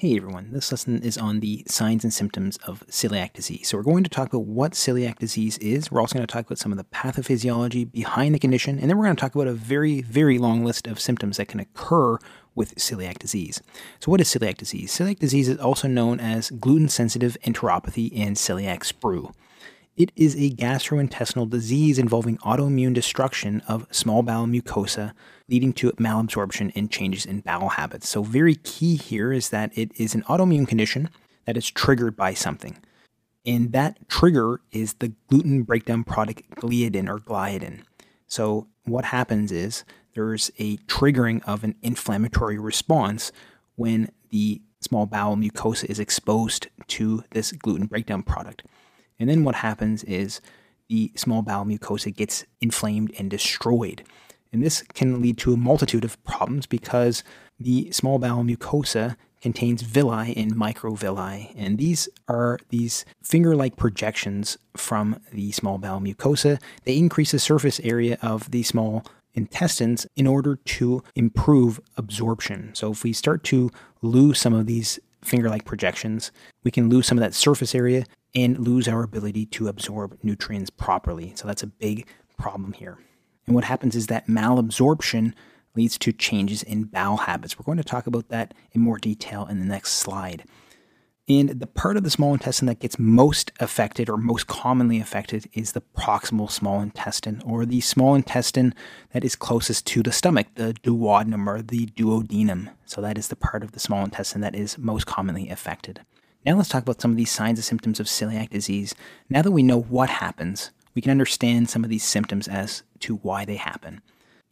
Hey everyone, this lesson is on the signs and symptoms of celiac disease. So, we're going to talk about what celiac disease is. We're also going to talk about some of the pathophysiology behind the condition, and then we're going to talk about a very, very long list of symptoms that can occur with celiac disease. So, what is celiac disease? Celiac disease is also known as gluten sensitive enteropathy and celiac sprue. It is a gastrointestinal disease involving autoimmune destruction of small bowel mucosa, leading to malabsorption and changes in bowel habits. So, very key here is that it is an autoimmune condition that is triggered by something. And that trigger is the gluten breakdown product gliadin or gliadin. So, what happens is there's a triggering of an inflammatory response when the small bowel mucosa is exposed to this gluten breakdown product. And then what happens is the small bowel mucosa gets inflamed and destroyed. And this can lead to a multitude of problems because the small bowel mucosa contains villi and microvilli. And these are these finger like projections from the small bowel mucosa. They increase the surface area of the small intestines in order to improve absorption. So if we start to lose some of these finger like projections, we can lose some of that surface area and lose our ability to absorb nutrients properly. So that's a big problem here. And what happens is that malabsorption leads to changes in bowel habits. We're going to talk about that in more detail in the next slide. And the part of the small intestine that gets most affected or most commonly affected is the proximal small intestine or the small intestine that is closest to the stomach, the duodenum or the duodenum. So that is the part of the small intestine that is most commonly affected. Now let's talk about some of these signs and symptoms of celiac disease. Now that we know what happens, we can understand some of these symptoms as to why they happen.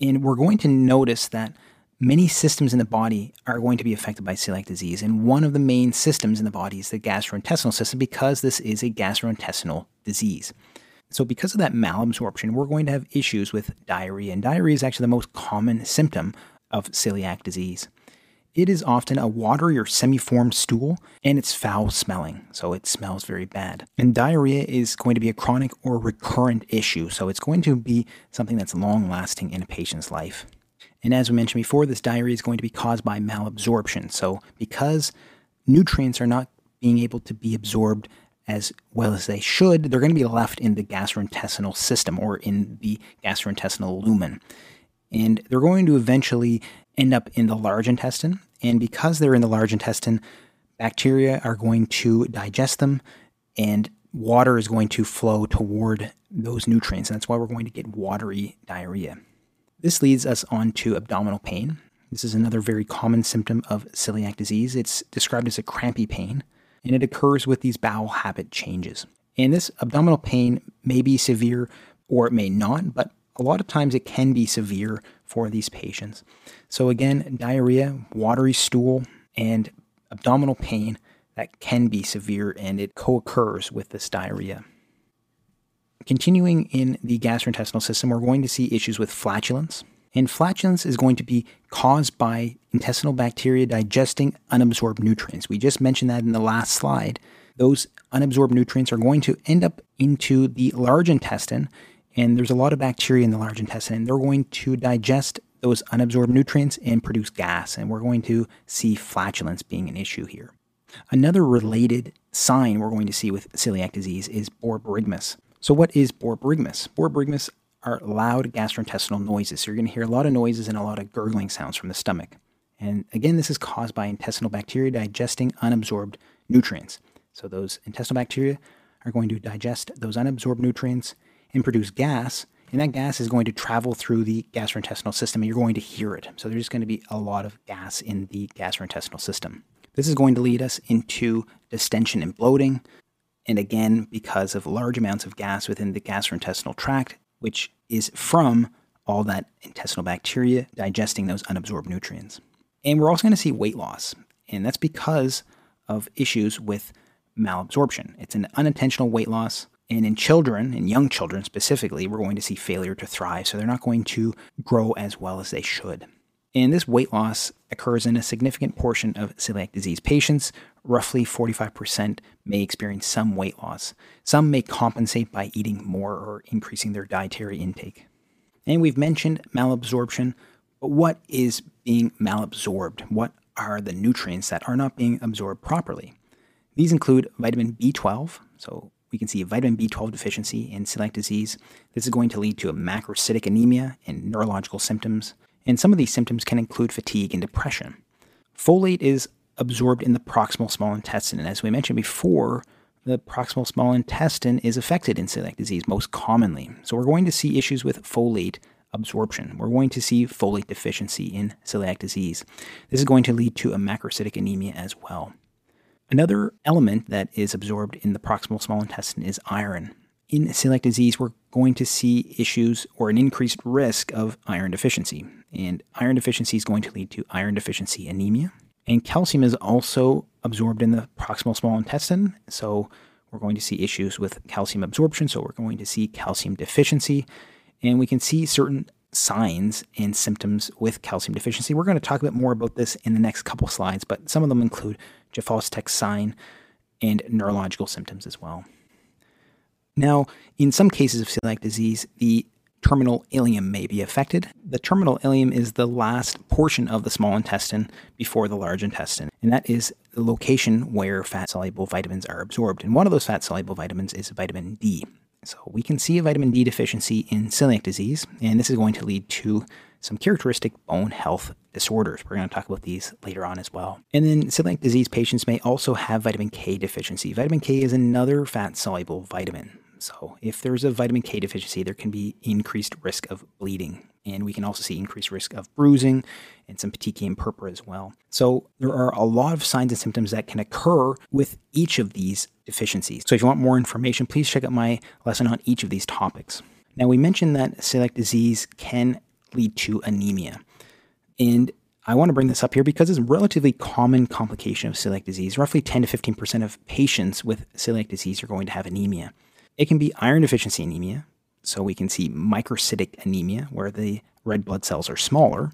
And we're going to notice that many systems in the body are going to be affected by celiac disease. And one of the main systems in the body is the gastrointestinal system because this is a gastrointestinal disease. So, because of that malabsorption, we're going to have issues with diarrhea. And diarrhea is actually the most common symptom of celiac disease. It is often a watery or semi-formed stool and it's foul smelling, so it smells very bad. And diarrhea is going to be a chronic or recurrent issue, so it's going to be something that's long lasting in a patient's life. And as we mentioned before, this diarrhea is going to be caused by malabsorption. So, because nutrients are not being able to be absorbed as well as they should, they're going to be left in the gastrointestinal system or in the gastrointestinal lumen. And they're going to eventually end up in the large intestine. And because they're in the large intestine, bacteria are going to digest them and water is going to flow toward those nutrients. And that's why we're going to get watery diarrhea. This leads us on to abdominal pain. This is another very common symptom of celiac disease. It's described as a crampy pain, and it occurs with these bowel habit changes. And this abdominal pain may be severe or it may not, but a lot of times it can be severe for these patients. So, again, diarrhea, watery stool, and abdominal pain that can be severe and it co occurs with this diarrhea. Continuing in the gastrointestinal system, we're going to see issues with flatulence. And flatulence is going to be caused by intestinal bacteria digesting unabsorbed nutrients. We just mentioned that in the last slide. Those unabsorbed nutrients are going to end up into the large intestine and there's a lot of bacteria in the large intestine. And they're going to digest those unabsorbed nutrients and produce gas. And we're going to see flatulence being an issue here. Another related sign we're going to see with celiac disease is borborygmus. So, what is borborygmus? Borborygmus are loud gastrointestinal noises. So, you're going to hear a lot of noises and a lot of gurgling sounds from the stomach. And again, this is caused by intestinal bacteria digesting unabsorbed nutrients. So, those intestinal bacteria are going to digest those unabsorbed nutrients and produce gas, and that gas is going to travel through the gastrointestinal system and you're going to hear it. So there's going to be a lot of gas in the gastrointestinal system. This is going to lead us into distension and bloating. And again, because of large amounts of gas within the gastrointestinal tract, which is from all that intestinal bacteria digesting those unabsorbed nutrients. And we're also going to see weight loss. And that's because of issues with malabsorption. It's an unintentional weight loss and in children, and young children specifically, we're going to see failure to thrive. So they're not going to grow as well as they should. And this weight loss occurs in a significant portion of celiac disease patients. Roughly 45% may experience some weight loss. Some may compensate by eating more or increasing their dietary intake. And we've mentioned malabsorption, but what is being malabsorbed? What are the nutrients that are not being absorbed properly. These include vitamin B12, so we can see vitamin B12 deficiency in celiac disease. This is going to lead to a macrocytic anemia and neurological symptoms, and some of these symptoms can include fatigue and depression. Folate is absorbed in the proximal small intestine, and as we mentioned before, the proximal small intestine is affected in celiac disease most commonly. So we're going to see issues with folate absorption. We're going to see folate deficiency in celiac disease. This is going to lead to a macrocytic anemia as well. Another element that is absorbed in the proximal small intestine is iron. In celiac disease, we're going to see issues or an increased risk of iron deficiency. And iron deficiency is going to lead to iron deficiency anemia. And calcium is also absorbed in the proximal small intestine. So we're going to see issues with calcium absorption. So we're going to see calcium deficiency. And we can see certain signs and symptoms with calcium deficiency. We're going to talk a bit more about this in the next couple slides, but some of them include Chvostek's sign and neurological symptoms as well. Now, in some cases of celiac disease, the terminal ileum may be affected. The terminal ileum is the last portion of the small intestine before the large intestine, and that is the location where fat soluble vitamins are absorbed. And one of those fat soluble vitamins is vitamin D. So we can see a vitamin D deficiency in celiac disease, and this is going to lead to some characteristic bone health disorders. We're going to talk about these later on as well. And then celiac disease patients may also have vitamin K deficiency. Vitamin K is another fat soluble vitamin. So, if there's a vitamin K deficiency, there can be increased risk of bleeding. And we can also see increased risk of bruising and some petechiae and purpura as well. So, there are a lot of signs and symptoms that can occur with each of these deficiencies. So, if you want more information, please check out my lesson on each of these topics. Now, we mentioned that celiac disease can lead to anemia. And I want to bring this up here because it's a relatively common complication of celiac disease. Roughly 10 to 15% of patients with celiac disease are going to have anemia. It can be iron deficiency anemia, so we can see microcytic anemia, where the red blood cells are smaller,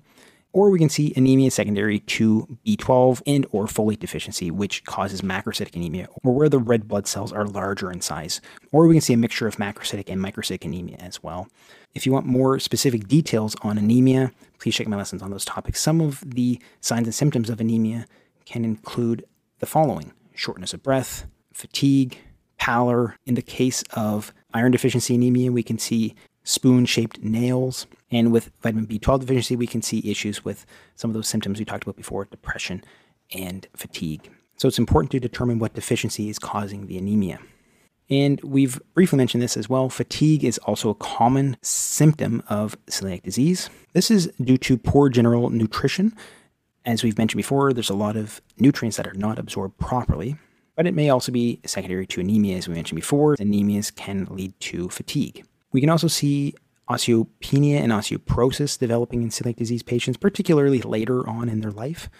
or we can see anemia secondary to B12 and or folate deficiency, which causes macrocytic anemia, or where the red blood cells are larger in size. Or we can see a mixture of macrocytic and microcytic anemia as well. If you want more specific details on anemia, please check my lessons on those topics. Some of the signs and symptoms of anemia can include the following shortness of breath, fatigue, pallor. In the case of iron deficiency anemia, we can see spoon shaped nails. And with vitamin B12 deficiency, we can see issues with some of those symptoms we talked about before depression and fatigue. So it's important to determine what deficiency is causing the anemia. And we've briefly mentioned this as well. Fatigue is also a common symptom of celiac disease. This is due to poor general nutrition. As we've mentioned before, there's a lot of nutrients that are not absorbed properly but it may also be secondary to anemia, as we mentioned before. Anemias can lead to fatigue. We can also see osteopenia and osteoporosis developing in celiac disease patients, particularly later on in their life.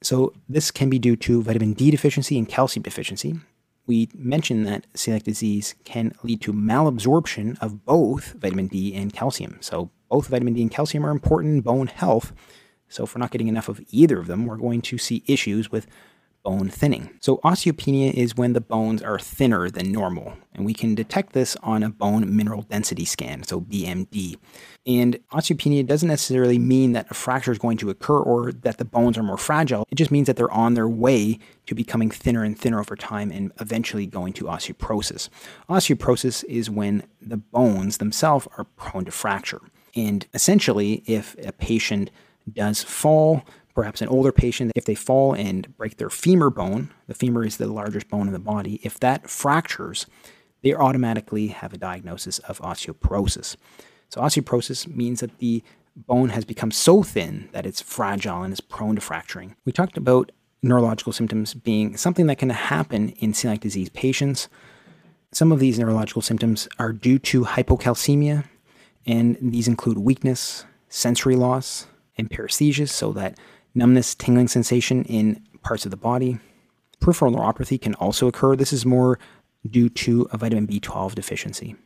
So, this can be due to vitamin D deficiency and calcium deficiency. We mentioned that celiac disease can lead to malabsorption of both vitamin D and calcium. So, both vitamin D and calcium are important in bone health. So, if we're not getting enough of either of them, we're going to see issues with bone thinning. So, osteopenia is when the bones are thinner than normal, and we can detect this on a bone mineral density scan, so BMD. And osteopenia doesn't necessarily mean that a fracture is going to occur or that the bones are more fragile. It just means that they're on their way to becoming thinner and thinner over time and eventually going to osteoporosis. Osteoporosis is when the bones themselves are prone to fracture. And essentially, if a patient does fall, perhaps an older patient, if they fall and break their femur bone, the femur is the largest bone in the body, if that fractures, they automatically have a diagnosis of osteoporosis. So, osteoporosis means that the bone has become so thin that it's fragile and is prone to fracturing. We talked about neurological symptoms being something that can happen in celiac disease patients. Some of these neurological symptoms are due to hypocalcemia, and these include weakness, sensory loss, and paresthesias, so that numbness, tingling sensation in parts of the body. Peripheral neuropathy can also occur. This is more due to a vitamin B12 deficiency.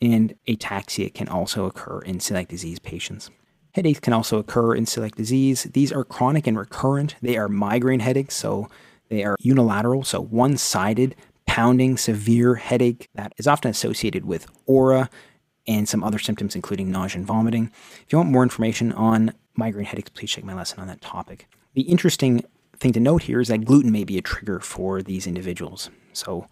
And ataxia can also occur in celiac disease patients. Headaches can also occur in celiac disease. These are chronic and recurrent. They are migraine headaches, so they are unilateral, so one sided, pounding, severe headache that is often associated with aura and some other symptoms, including nausea and vomiting. If you want more information on migraine headaches, please check my lesson on that topic. The interesting thing to note here is that gluten may be a trigger for these individuals. So,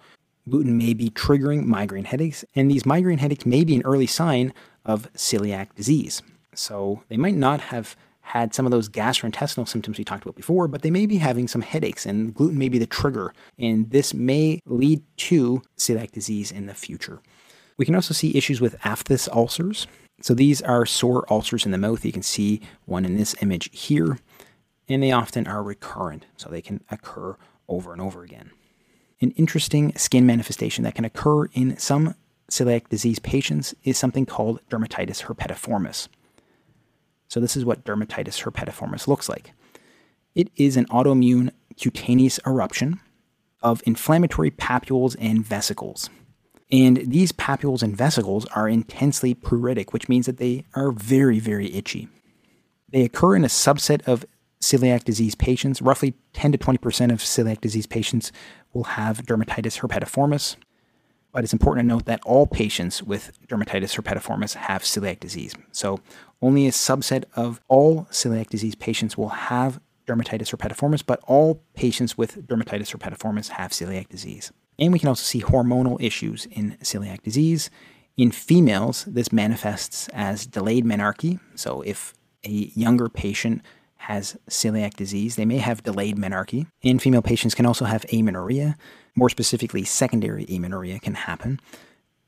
gluten may be triggering migraine headaches, and these migraine headaches may be an early sign of celiac disease. So, they might not have had some of those gastrointestinal symptoms we talked about before, but they may be having some headaches, and gluten may be the trigger, and this may lead to celiac disease in the future. We can also see issues with aphthous ulcers. So these are sore ulcers in the mouth. You can see one in this image here, and they often are recurrent, so they can occur over and over again. An interesting skin manifestation that can occur in some celiac disease patients is something called dermatitis herpetiformis. So, this is what dermatitis herpetiformis looks like. It is an autoimmune cutaneous eruption of inflammatory papules and vesicles. And these papules and vesicles are intensely pruritic, which means that they are very, very itchy. They occur in a subset of celiac disease patients. Roughly 10 to 20% of celiac disease patients will have dermatitis herpetiformis. But it's important to note that all patients with dermatitis herpetiformis have celiac disease. So only a subset of all celiac disease patients will have dermatitis herpetiformis, but all patients with dermatitis herpetiformis have celiac disease. And we can also see hormonal issues in celiac disease. In females, this manifests as delayed menarche. So if a younger patient has celiac disease, they may have delayed menarche. And female patients can also have amenorrhea. More specifically, secondary amenorrhea can happen.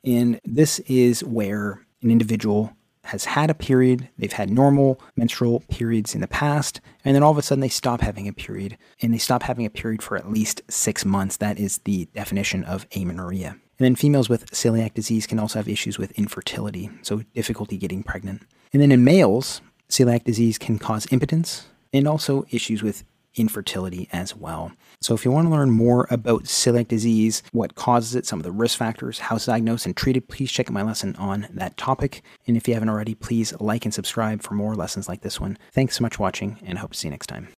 And this is where an individual has had a period, they've had normal menstrual periods in the past, and then all of a sudden they stop having a period, and they stop having a period for at least six months. That is the definition of amenorrhea. And then females with celiac disease can also have issues with infertility, so difficulty getting pregnant. And then in males, celiac disease can cause impotence and also issues with infertility as well. So, if you want to learn more about celiac disease, what causes it, some of the risk factors, how it's diagnosed and treated, please check out my lesson on that topic. And if you haven't already, please like and subscribe for more lessons like this one. Thanks so much for watching, and I hope to see you next time.